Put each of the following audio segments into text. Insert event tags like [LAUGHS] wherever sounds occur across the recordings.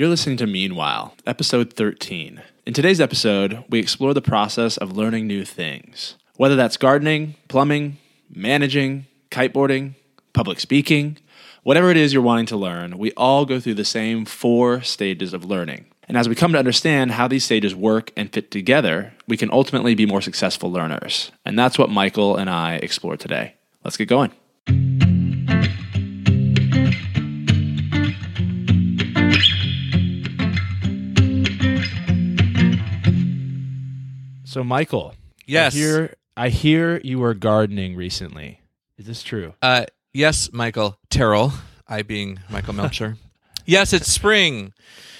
You're listening to Meanwhile, episode 13. In today's episode, we explore the process of learning new things. Whether that's gardening, plumbing, managing, kiteboarding, public speaking, whatever it is you're wanting to learn, we all go through the same four stages of learning. And as we come to understand how these stages work and fit together, we can ultimately be more successful learners. And that's what Michael and I explore today. Let's get going. So, Michael, Yes. I hear, I hear you were gardening recently. Is this true? Uh, yes, Michael Terrell. I being Michael Melcher. [LAUGHS] yes, it's spring.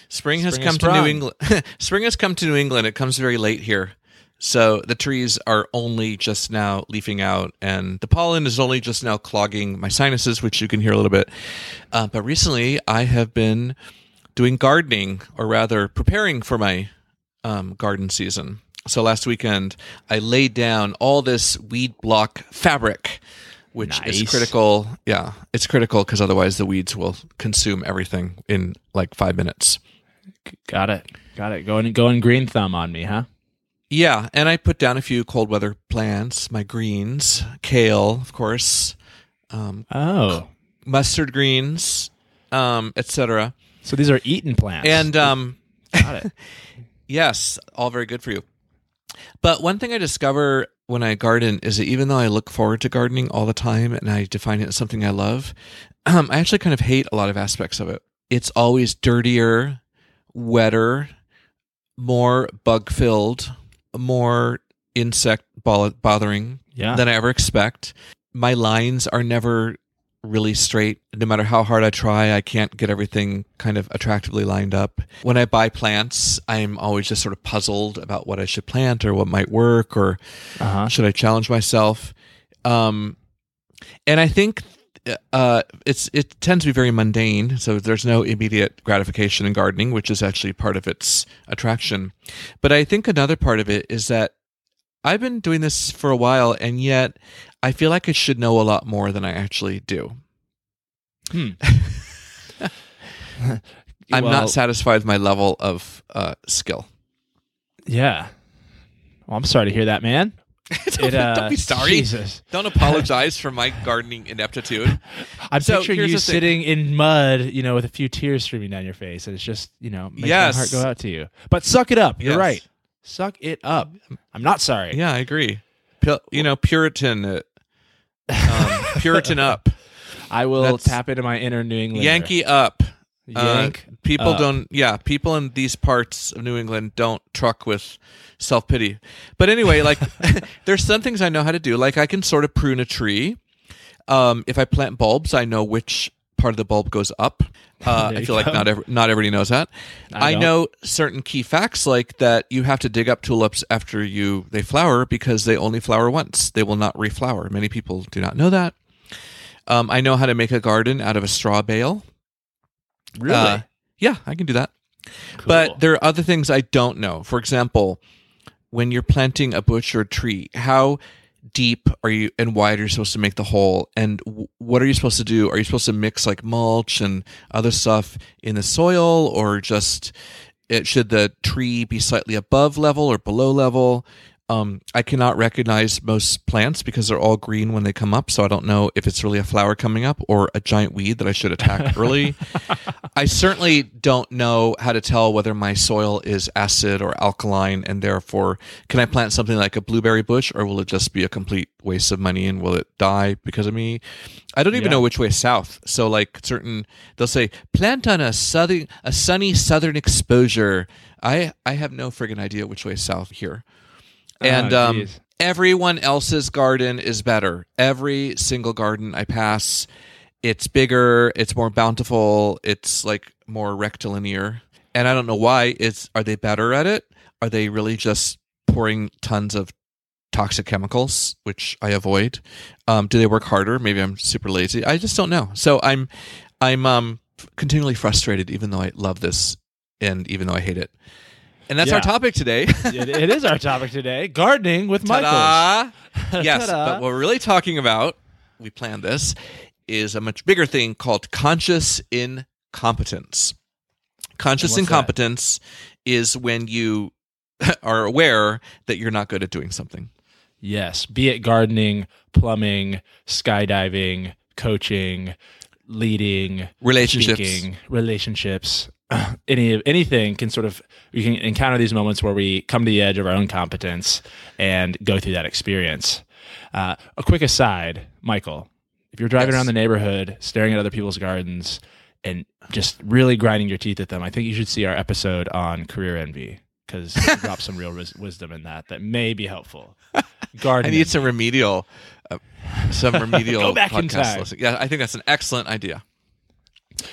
Spring has Spring come to New. England. [LAUGHS] spring has come to New England. It comes very late here. So the trees are only just now leafing out, and the pollen is only just now clogging my sinuses, which you can hear a little bit. Uh, but recently, I have been doing gardening, or rather, preparing for my um, garden season. So last weekend, I laid down all this weed block fabric, which Nice. is critical. Yeah, it's critical because otherwise the weeds will consume everything in like five minutes. Got it. Got it. Going going green thumb on me, huh? Yeah, and I put down a few cold weather plants, my greens, kale, of course, um, Oh. mustard greens, um, etc. So these are eaten plants. And um, got it. [LAUGHS] Yes, all very good for you. But one thing I discover when I garden is that even though I look forward to gardening all the time and I define it as something I love, um, [CLEARS THROAT] I actually kind of hate a lot of aspects of it. It's always dirtier, wetter, more bug filled, more insect bothering Yeah. than I ever expect. My lines are never really straight. No matter how hard I try, I can't get everything kind of attractively lined up. When I buy plants, I'm always just sort of puzzled about what I should plant or what might work or Uh-huh. should I challenge myself. Um, and I think uh, it's it tends to be very mundane. So there's no immediate gratification in gardening, which is actually part of its attraction. But I think another part of it is that I've been doing this for a while, and yet I feel like I should know a lot more than I actually do. Hmm. [LAUGHS] I'm Well, not satisfied with my level of uh, skill. Yeah. Well, I'm sorry to hear that, man. [LAUGHS] don't, It, uh, don't be sorry. Jesus. Don't apologize [LAUGHS] for my gardening ineptitude. I'm So, picturing you sitting in mud, you know, with a few tears streaming down your face, and it's just, you know, makes Yes. my heart go out to you. But suck it up. You're Yes. right. Suck it up. I'm not sorry. Yeah, I agree. Pu- you know, Puritan, uh, um, Puritan up, I will That's- tap into my inner New England. Yankee up. Uh, people up. don't. Yeah, people in these parts of New England don't truck with self pity. But anyway, like [LAUGHS] [LAUGHS] there's some things I know how to do. Like I can sort of prune a tree. Um, if I plant bulbs, I know which part of the bulb goes up. Uh, [LAUGHS] I feel like go. not every, not everybody knows that. I I, know certain key facts, like that you have to dig up tulips after you they flower because they only flower once. They will not reflower. Many people do not know that. Um, I know how to make a garden out of a straw bale. Really? Uh, yeah, I can do that. Cool. But there are other things I don't know. For example, when you're planting a bush or tree, how deep are you and wide are you supposed to make the hole? And w- what are you supposed to do? Are you supposed to mix like mulch and other stuff in the soil, or just it, should the tree be slightly above level or below level? Um, I cannot recognize most plants because they're all green when they come up, so I don't know if it's really a flower coming up or a giant weed that I should attack [LAUGHS] early. I certainly don't know how to tell whether my soil is acid or alkaline, and therefore, can I plant something like a blueberry bush, or will it just be a complete waste of money and will it die because of me? I don't even Yeah. know which way south. So, like certain, they'll say plant on a southern, a sunny southern exposure. I I have no friggin' idea which way south here, and Oh, um, everyone else's garden is better. Every single garden I pass, it's bigger, it's more bountiful, it's like more rectilinear. And I don't know why. It's are they better at it? Are they really just pouring tons of toxic chemicals, which I avoid? Um, do they work harder? Maybe I'm super lazy. I just don't know. So I'm I'm um continually frustrated even though I love this and even though I hate it. And that's our topic today. [LAUGHS] it, it is our topic today gardening with Michael. [LAUGHS] Yes, but what we're really talking about, we planned this, is a much bigger thing called conscious incompetence. Conscious what's that? incompetence is when you [LAUGHS] are aware that you're not good at doing something. Yes, be it gardening, plumbing, skydiving, coaching, leading, Relationships. speaking, relationships. [CLEARS THROAT] Any of anything can sort of we can encounter these moments where we come to the edge of our own competence and go through that experience. Uh, a quick aside, Michael, if you're driving Yes. around the neighborhood, staring at other people's gardens, and just really grinding your teeth at them, I think you should see our episode on career envy because [LAUGHS] drop some real wis- wisdom in that that may be helpful. [LAUGHS] I Gardening. need some remedial, uh, some [LAUGHS] remedial Go back in podcast listening. Yeah, I think that's an excellent idea.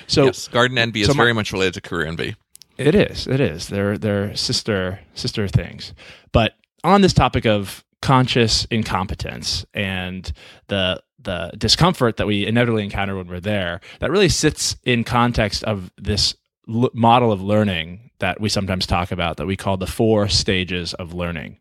So yes, garden envy is so my- very much related to career envy. It is. It is. They're they're sister sister things. But on this topic of conscious incompetence and the the discomfort that we inevitably encounter when we're there, that really sits in context of this l- model of learning that we sometimes talk about that we call the four stages of learning.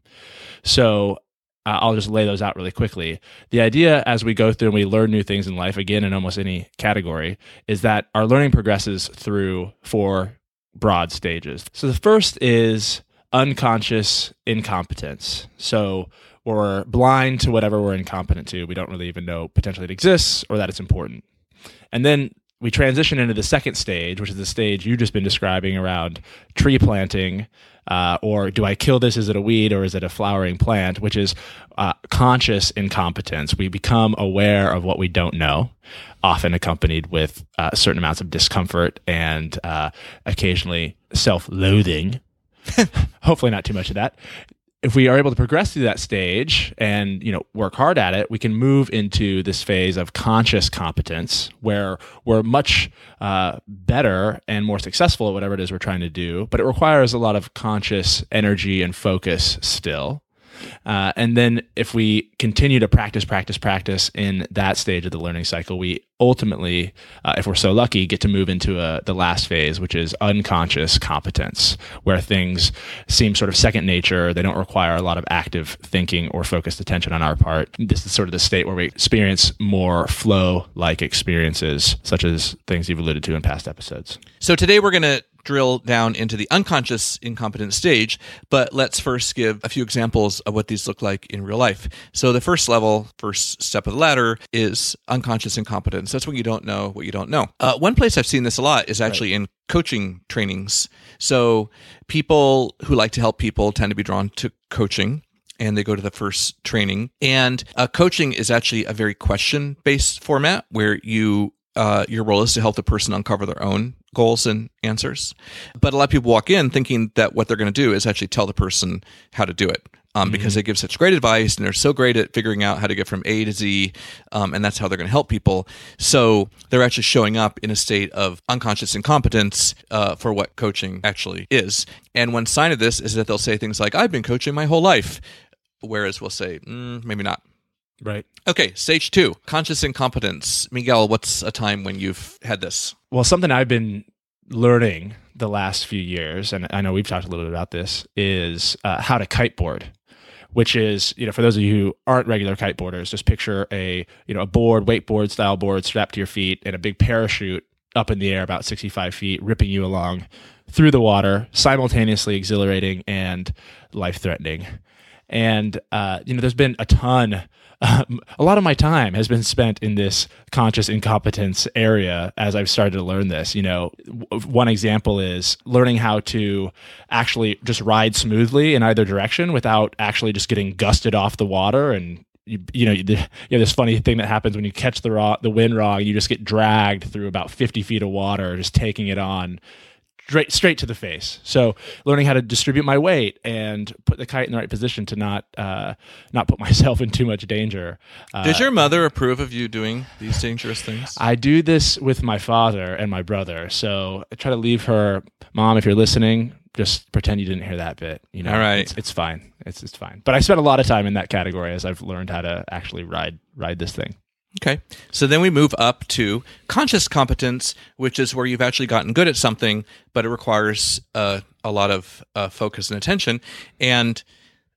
So uh, I'll just lay those out really quickly. The idea as we go through and we learn new things in life, again, in almost any category, is that our learning progresses through four broad stages. So the first is unconscious incompetence. So we're blind to whatever we're incompetent to. We don't really even know potentially it exists or that it's important. And then we transition into the second stage, which is the stage you've just been describing around tree planting, uh, or do I kill this? Is it a weed or is it a flowering plant? Which is uh, conscious incompetence. We become aware of what we don't know, often accompanied with uh, certain amounts of discomfort and uh, occasionally self loathing. [LAUGHS] Hopefully, not too much of that if we are able to progress through that stage and you know work hard at it we can move into this phase of conscious competence where we're much uh, better and more successful at whatever it is we're trying to do but it requires a lot of conscious energy and focus still uh, and then if we continue to practice, practice, practice in that stage of the learning cycle, we ultimately, uh, if we're so lucky, get to move into a, the last phase, which is unconscious competence, where things seem sort of second nature. They don't require a lot of active thinking or focused attention on our part. This is sort of the state where we experience more flow like experiences, such as things you've alluded to in past episodes. So today we're going to drill down into the unconscious incompetent stage, but let's first give a few examples of what these look like in real life. So the first level, first step of the ladder is unconscious incompetence. That's when you don't know what you don't know. Uh, one place I've seen this a lot is actually in coaching trainings. So people who like to help people tend to be drawn to coaching and they go to the first training. And uh, coaching is actually a very question based format where you uh, your role is to help the person uncover their own goals and answers. But a lot of people walk in thinking that what they're going to do is actually tell the person how to do it. Um, because they give such great advice and they're so great at figuring out how to get from A to Z, um, and that's how they're going to help people. So they're actually showing up in a state of unconscious incompetence uh, for what coaching actually is. And one sign of this is that they'll say things like, "I've been coaching my whole life," whereas we'll say, mm, "Maybe not." Right. Okay, stage two, conscious incompetence. Miguel, what's a time when you've had this? Well, something I've been learning the last few years, and I know we've talked a little bit about this, is uh, how to kiteboard. Which is, you know, for those of you who aren't regular kiteboarders, just picture a, you know, a board, wakeboard style board strapped to your feet, and a big parachute up in the air about 65 feet, ripping you along through the water, simultaneously exhilarating and life threatening. And, uh, you know, there's been a ton, um, a lot of my time has been spent in this conscious incompetence area as I've started to learn this. You know, w- one example is learning how to actually just ride smoothly in either direction without actually just getting gusted off the water and you, you know, you, you have this funny thing that happens when you catch the raw, the wind wrong. You just get dragged through about 50 feet of water, just taking it on straight straight to the face. So learning how to distribute my weight and put the kite in the right position to not uh, not put [LAUGHS] myself in too much danger. Uh, Does your mother approve of you doing these dangerous things? I do this with my father and my brother. So I try to leave her, mom, if you're listening, just pretend you didn't hear that bit. You know, All right. it's, it's fine. It's it's fine. But I spent a lot of time in that category as I've learned how to actually ride ride this thing. Okay. So then we move up to conscious competence, which is where you've actually gotten good at something, but it requires uh, a lot of uh, focus and attention. And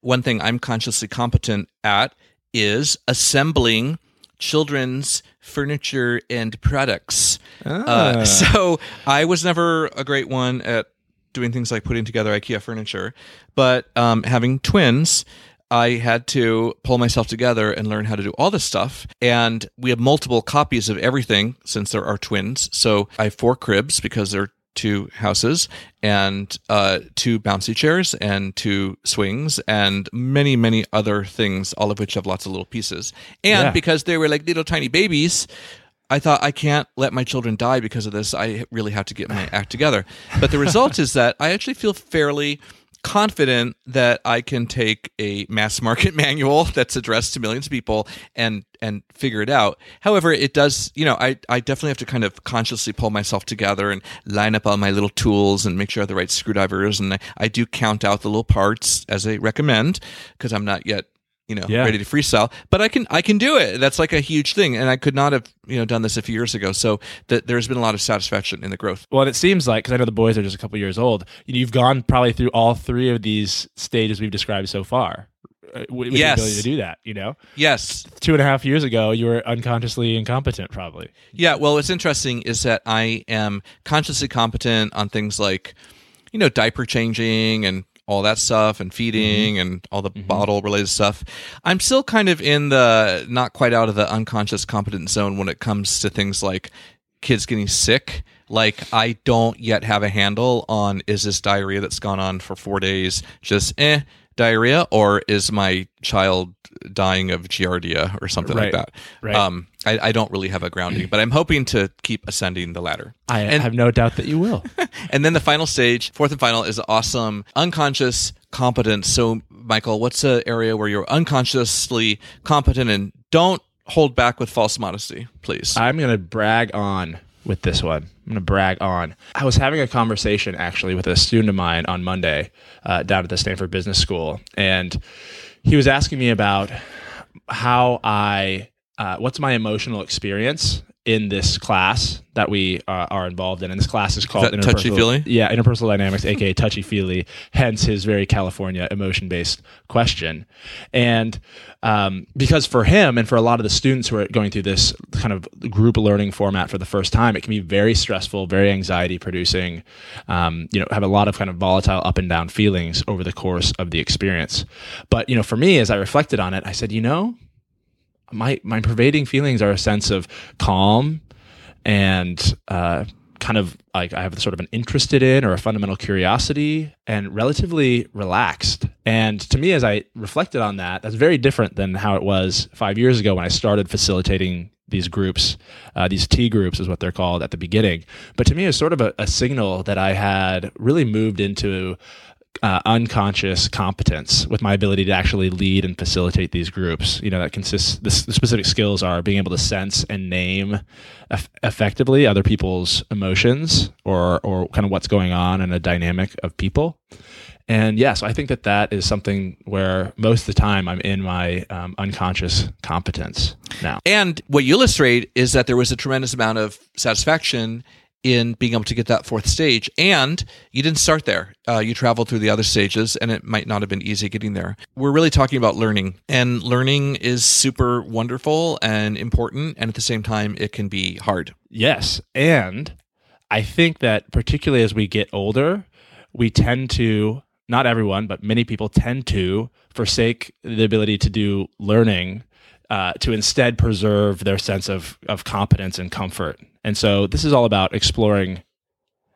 one thing I'm consciously competent at is assembling children's furniture and products. Ah. Uh, [LAUGHS] so I was never a great one at doing things like putting together IKEA furniture, but um, having twins. I had to pull myself together and learn how to do all this stuff. And we have multiple copies of everything since there are twins. So I have four cribs because they're two houses and uh, two bouncy chairs and two swings and many, many other things, all of which have lots of little pieces. And Yeah. because they were like little tiny babies, I thought I can't let my children die because of this. I really have to get my act together. But the result is that I actually feel fairly confident that I can take a mass [LAUGHS] market manual that's addressed to millions of people and and figure it out. However, it does, you know, I I definitely have to kind of consciously pull myself together and line up all my little tools and make sure I have the right screwdrivers and I, I do count out the little parts as they recommend because I'm not yet you know Yeah. ready to freestyle but i can i can do it that's like a huge thing and i could not have you know done this a few years ago so that there's been a lot of satisfaction in the growth Well, and it seems like because I know the boys are just a couple years old, you know, you've gone probably through all three of these stages we've described so far. uh, with Yes. the ability to do that, you know, yes two and a half years ago, you were unconsciously incompetent, probably. yeah well what's interesting is that i am consciously competent on things like you know diaper changing and all that stuff and feeding and all the bottle related stuff. I'm still kind of in the not quite out of the unconscious competent zone when it comes to things like kids getting sick. Like i don't yet have a handle on is this diarrhea that's gone on for four days just eh diarrhea? Or is my child dying of giardia or something Right. like that Right. um I, I don't really have a grounding but i'm hoping to keep ascending the ladder I and, have no doubt that you will. [LAUGHS] and then the final stage fourth and final is awesome unconscious competence so michael what's the area where you're unconsciously competent and don't hold back with false modesty please I'm going to brag on with this one. I'm going to brag on. I was having a conversation actually with a student of mine on Monday uh, down at the Stanford Business School, and he was asking me about how I, uh, what's my emotional experience in this class that we uh, are involved in. And this class is called that touchy-feely? Yeah, interpersonal dynamics, aka touchy feely. Hence his very California emotion based question. And um, because for him and for a lot of the students who are going through this kind of group learning format for the first time, it can be very stressful, very anxiety producing. Um, you know, have a lot of kind of volatile up and down feelings over the course of the experience. But you know, for me, as I reflected on it, I said, you know, my my pervading feelings are a sense of calm and uh, kind of like I have sort of an interested in or a fundamental curiosity and relatively relaxed. And to me, as I reflected on that, that's very different than how it was five years ago when I started facilitating these groups, uh, these T groups is what they're called at the beginning. But to me, it's sort of a, a signal that I had really moved into uh, unconscious competence with my ability to actually lead and facilitate these groups. You know, that consists, the, the specific skills are being able to sense and name eff- effectively other people's emotions or, or kind of what's going on in a dynamic of people. And yeah, so I think that that is something where most of the time I'm in my um, unconscious competence now. And what you illustrate is that there was a tremendous amount of satisfaction in being able to get that fourth stage. And you didn't start there. Uh, you traveled through the other stages, and it might not have been easy getting there. We're really talking about learning, and learning is super wonderful and important. And at the same time, it can be hard. Yes. And I think that particularly as we get older, we tend to, not everyone, but many people tend to forsake the ability to do learning uh, to instead preserve their sense of, of competence and comfort. And so this is all about exploring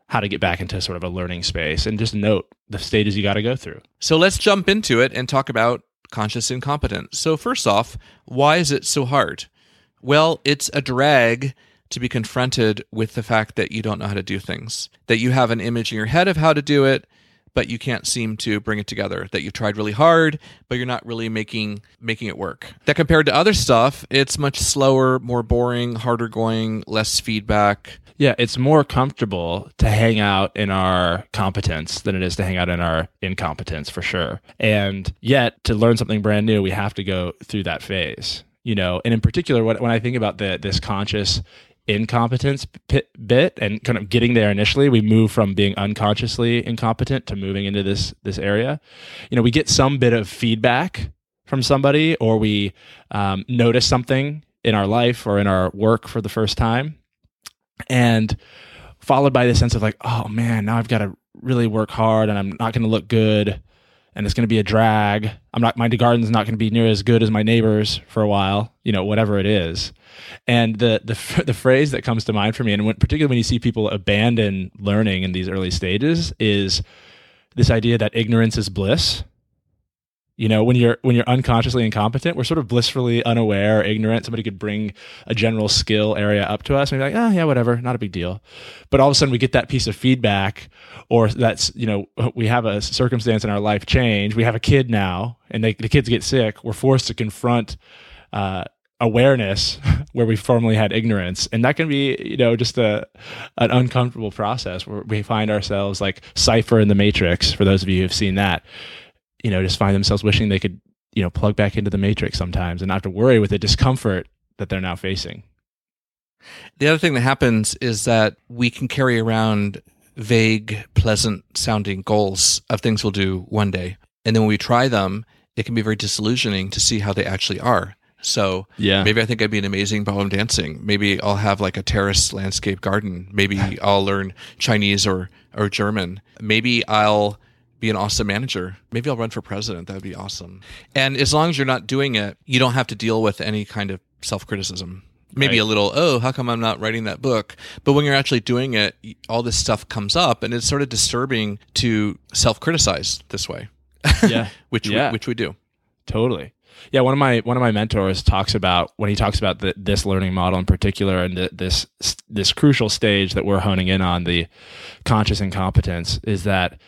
how to get back into sort of a learning space and just note the stages you got to go through. So let's jump into it and talk about conscious incompetence. So, first off, why is it so hard? Well, it's a drag to be confronted with the fact that you don't know how to do things, that you have an image in your head of how to do it, but you can't seem to bring it together that you've tried really hard but you're not really making making it work that compared to other stuff it's much slower more boring harder going less feedback Yeah, it's more comfortable to hang out in our competence than it is to hang out in our incompetence for sure. And yet, to learn something brand new, we have to go through that phase. You know, and in particular, when, I think about the this conscious incompetence bit, and kind of getting there initially, we move from being unconsciously incompetent to moving into this this area. You know, we get some bit of feedback from somebody, or we um, notice something in our life or in our work for the first time. And followed by the sense of like, oh man, now I've got to really work hard and I'm not going to look good and it's going to be a drag. I'm not my garden's not going to be near as good as my neighbors for a while, you know, whatever it is. And the the [LAUGHS] the phrase that comes to mind for me and when, particularly when you see people abandon learning in these early stages is this idea that ignorance is bliss you know when you're when you're unconsciously incompetent we're sort of blissfully unaware or ignorant. Somebody could bring a general skill area up to us and be like oh yeah whatever not a big deal. But all of a sudden we get that piece of feedback or that's you know we have a circumstance in our life change. We have a kid now and they, the kids get sick. We're forced to confront uh, awareness [LAUGHS] where we formerly had ignorance. And that can be you know just a an uncomfortable process where we find ourselves like Cypher in the matrix for those of you who've seen that you know, just find themselves wishing they could, you know, plug back into the matrix sometimes and not have to worry with the discomfort that they're now facing. The other thing that happens is that we can carry around vague, pleasant sounding goals of things we'll do one day. And then when we try them, it can be very disillusioning to see how they actually are. So yeah. maybe I think I'd be an amazing ballroom dancing. Maybe I'll have like a terrace landscape garden. Maybe [LAUGHS] I'll learn Chinese or, or German. Maybe I'll be an awesome manager. Maybe I'll run for president. That would be awesome. And as long as you're not doing it, you don't have to deal with any kind of self criticism. Maybe right. a little, oh, how come I'm not writing that book? But when you're actually doing it, all this stuff comes up, and it's sort of disturbing to self criticize this way. Yeah, [LAUGHS] which yeah. We, which we do. Totally. Yeah, one of my one of my mentors talks about when he talks about the, this learning model in particular, and the, this this crucial stage that we're honing in on the conscious incompetence is that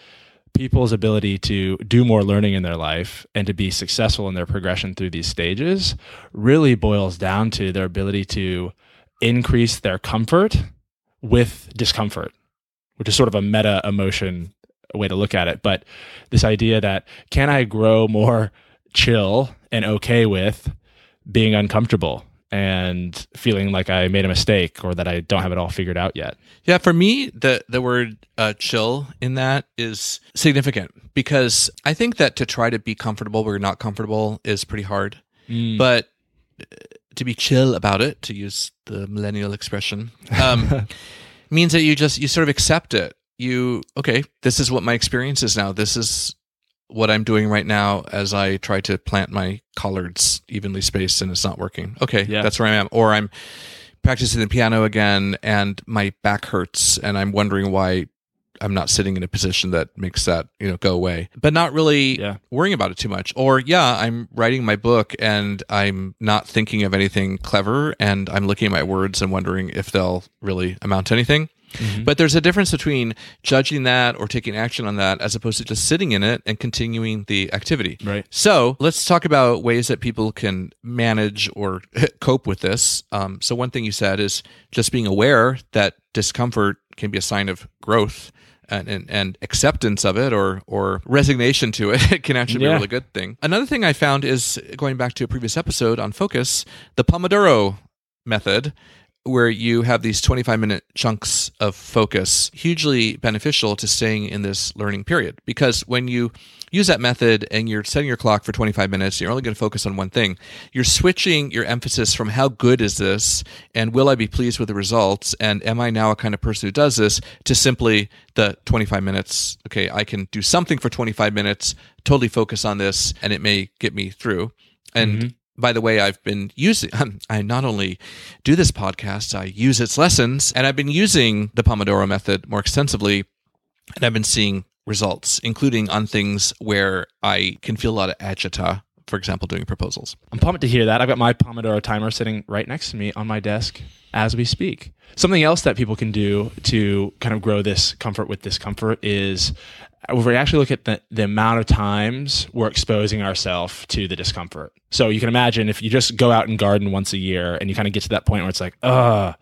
people's ability to do more learning in their life and to be successful in their progression through these stages really boils down to their ability to increase their comfort with discomfort, which is sort of a meta emotion way to look at it. But this idea that can I grow more chill and okay with being uncomfortable and feeling like I made a mistake or that I don't have it all figured out yet. Yeah, for me, the the word uh, "chill" in that is significant because I think that to try to be comfortable where you're not comfortable is pretty hard. Mm. But uh, to be chill about it, to use the millennial expression, um, [LAUGHS] means that you just you sort of accept it. You okay? This is what my experience is now. This is what I'm doing right now as I try to plant my collards evenly spaced and it's not working. Okay, yeah. that's where I am. Or I'm practicing the piano again and my back hurts and I'm wondering why I'm not sitting in a position that makes that, you know, go away. But not really yeah. worrying about it too much. Or yeah, I'm writing my book and I'm not thinking of anything clever and I'm looking at my words and wondering if they'll really amount to anything. Mm-hmm. But there's a difference between judging that or taking action on that as opposed to just sitting in it and continuing the activity. Right. So let's talk about ways that people can manage or [LAUGHS] cope with this. Um, so, one thing you said is just being aware that discomfort can be a sign of growth. And, and, and, acceptance of it or or resignation to it, [LAUGHS] it can actually yeah. be a really good thing. Another thing I found is going back to a previous episode on focus, the Pomodoro method where you have these 25 minute chunks of focus hugely beneficial to staying in this learning period. Because when you use that method and you're setting your clock for 25 minutes you're only going to focus on one thing. You're switching your emphasis from how good is this and will i be pleased with the results and am i now a kind of person who does this to simply the 25 minutes okay i can do something for 25 minutes totally focus on this and it may get me through. And mm-hmm by the way, I've been using, [LAUGHS] I not only do this podcast, I use its lessons, and I've been using the Pomodoro method more extensively, and I've been seeing results, including on things where I can feel a lot of agita, for example, doing proposals. I'm pumped to hear that. I've got my Pomodoro timer sitting right next to me on my desk as we speak. Something else that people can do to kind of grow this comfort with discomfort is if we actually look at the, the amount of times we're exposing ourselves to the discomfort. So you can imagine if you just go out and garden once a year and you kind of get to that point where it's like, ugh,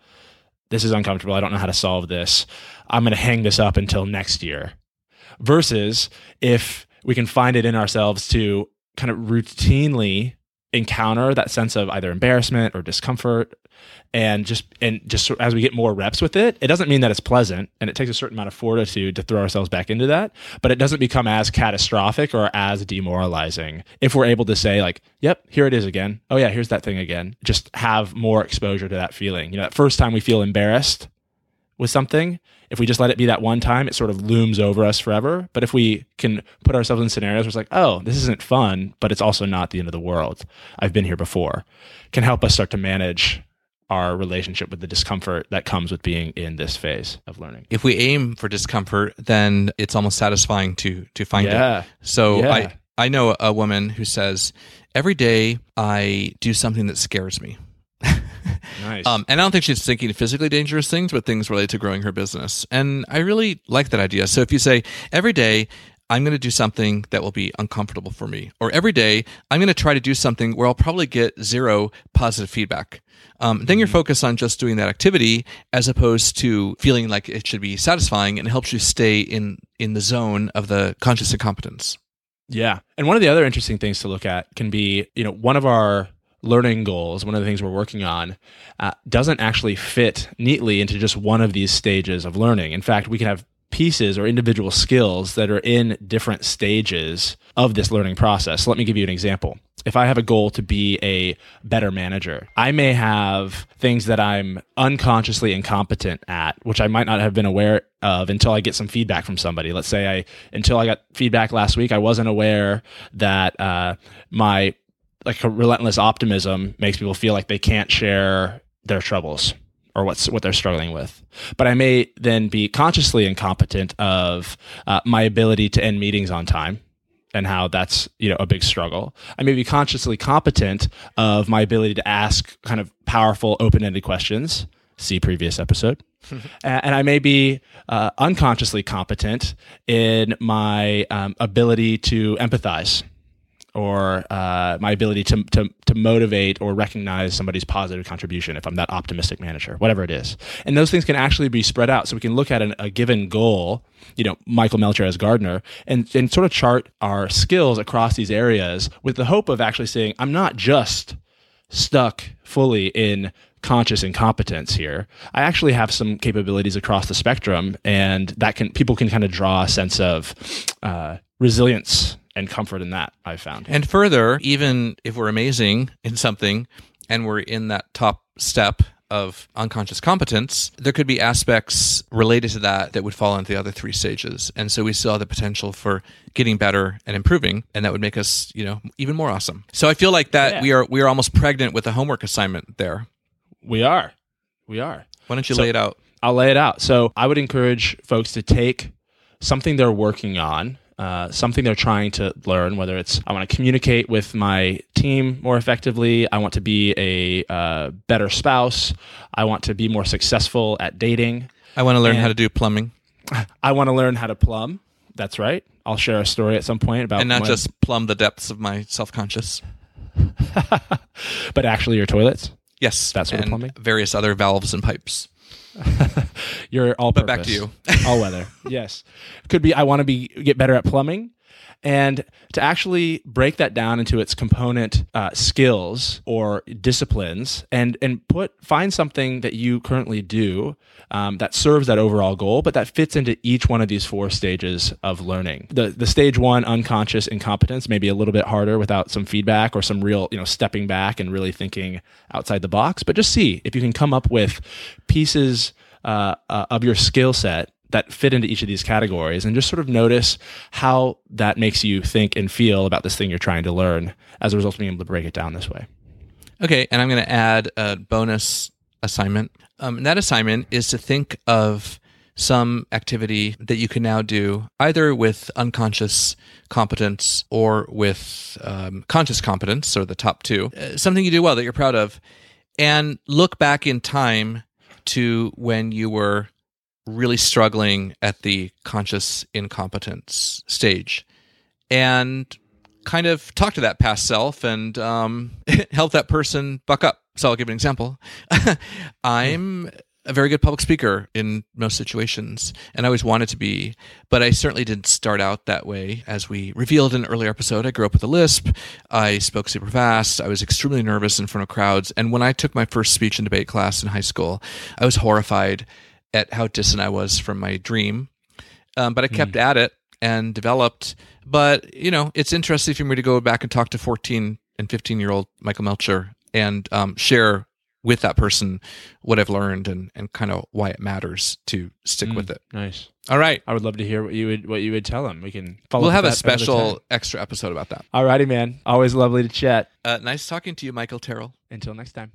this is uncomfortable. I don't know how to solve this. I'm going to hang this up until next year. Versus if we can find it in ourselves to kind of routinely encounter that sense of either embarrassment or discomfort. And just and just as we get more reps with it it doesn't mean that it's pleasant and it takes a certain amount of fortitude to throw ourselves back into that but it doesn't become as catastrophic or as demoralizing. If we're able to say like yep here it is again. Oh yeah here's that thing again. Just have more exposure to that feeling. You know that first time we feel embarrassed with something if we just let it be that one time, it sort of looms over us forever. But if we can put ourselves in scenarios where it's like, oh, this isn't fun, but it's also not the end of the world. I've been here before, can help us start to manage our relationship with the discomfort that comes with being in this phase of learning. If we aim for discomfort, then it's almost satisfying to to find Yeah. it. So Yeah. I I know a woman who says every day I do something that scares me. Nice. Um, and I don't think she's thinking physically dangerous things, but things related to growing her business. And I really like that idea. So if you say every day, I'm going to do something that will be uncomfortable for me, or every day, I'm going to try to do something where I'll probably get zero positive feedback. Um, then you're focused on just doing that activity as opposed to feeling like it should be satisfying and it helps you stay in, in the zone of the conscious incompetence. Yeah. And one of the other interesting things to look at can be, you know, one of our learning goals, one of the things we're working on, uh, doesn't actually fit neatly into just one of these stages of learning. In fact, we can have pieces or individual skills that are in different stages of this learning process. So let me give you an example. If I have a goal to be a better manager, I may have things that I'm unconsciously incompetent at, which I might not have been aware of until I get some feedback from somebody. Let's say I, until I got feedback last week, I wasn't aware that uh, my like a relentless optimism makes people feel like they can't share their troubles or what's what they're struggling with. But I may then be consciously incompetent of uh, my ability to end meetings on time and how that's you know a big struggle. I may be consciously competent of my ability to ask kind of powerful open-ended questions. See previous episode. [LAUGHS] And I may be uh, unconsciously competent in my um, ability to empathize or uh, my ability to, to, to motivate or recognize somebody's positive contribution if I'm that optimistic manager, whatever it is. And those things can actually be spread out. So we can look at an, a given goal, you know, Michael Melcher as gardener, and, and sort of chart our skills across these areas with the hope of actually saying, I'm not just stuck fully in conscious incompetence here. I actually have some capabilities across the spectrum, and that can people can kind of draw a sense of uh, resilience and comfort in that. I've found. And further, even if we're amazing in something and we're in that top step of unconscious competence, there could be aspects related to that that would fall into the other three stages. And so we still have the potential for getting better and improving, and that would make us, you know, even more awesome. So I feel like that Yeah. we are we are almost pregnant with a homework assignment there. We are, we are. Why don't you So- lay it out? I'll lay it out. So I would encourage folks to take something they're working on, uh, something they're trying to learn, whether it's I want to communicate with my team more effectively, I want to be a uh, better spouse, I want to be more successful at dating, I want to learn and- how to do plumbing I want to learn how to plumb. That's right. I'll share a story at some point about and not when- just plumb the depths of my self-conscious. [LAUGHS] but actually your toilets. Yes, that's sort of plumbing? various other valves and pipes. [LAUGHS] You're all But back to you. all weather. [LAUGHS] Yes. Could be I want to be get better at plumbing. And to actually break that down into its component uh, skills or disciplines, and and put find something that you currently do um, that serves that overall goal, but that fits into each one of these four stages of learning. The the stage one unconscious incompetence may be a little bit harder without some feedback or some real you know stepping back and really thinking outside the box. But just see if you can come up with pieces uh, uh, of your skill set that fit into each of these categories and just sort of notice how that makes you think and feel about this thing you're trying to learn as a result of being able to break it down this way. Okay, and I'm going to add a bonus assignment. Um, that assignment is to think of some activity that you can now do either with unconscious competence or with um, conscious competence, or the top two, uh, something you do well that you're proud of, and look back in time to when you were really struggling at the conscious incompetence stage and kind of talk to that past self and um, [LAUGHS] help that person buck up. So I'll give an example. [LAUGHS] I'm a very good public speaker in most situations, and I always wanted to be, but I certainly didn't start out that way. As we revealed in an earlier episode, I grew up with a lisp. I spoke super fast. I was extremely nervous in front of crowds. And when I took my first speech and debate class in high school, I was horrified at how distant I was from my dream. Um, but I kept at it and developed. But, you know, it's interesting for me to go back and talk to 14 and 15 year old Michael Melcher and um, share with that person what I've learned and, and kind of why it matters to stick with it. Nice. All right. I would love to hear what you would what you would tell him. We can follow. We'll have a special extra episode about that. All righty, man. Always lovely to chat. Uh, nice talking to you, Michael Terrell. Until next time.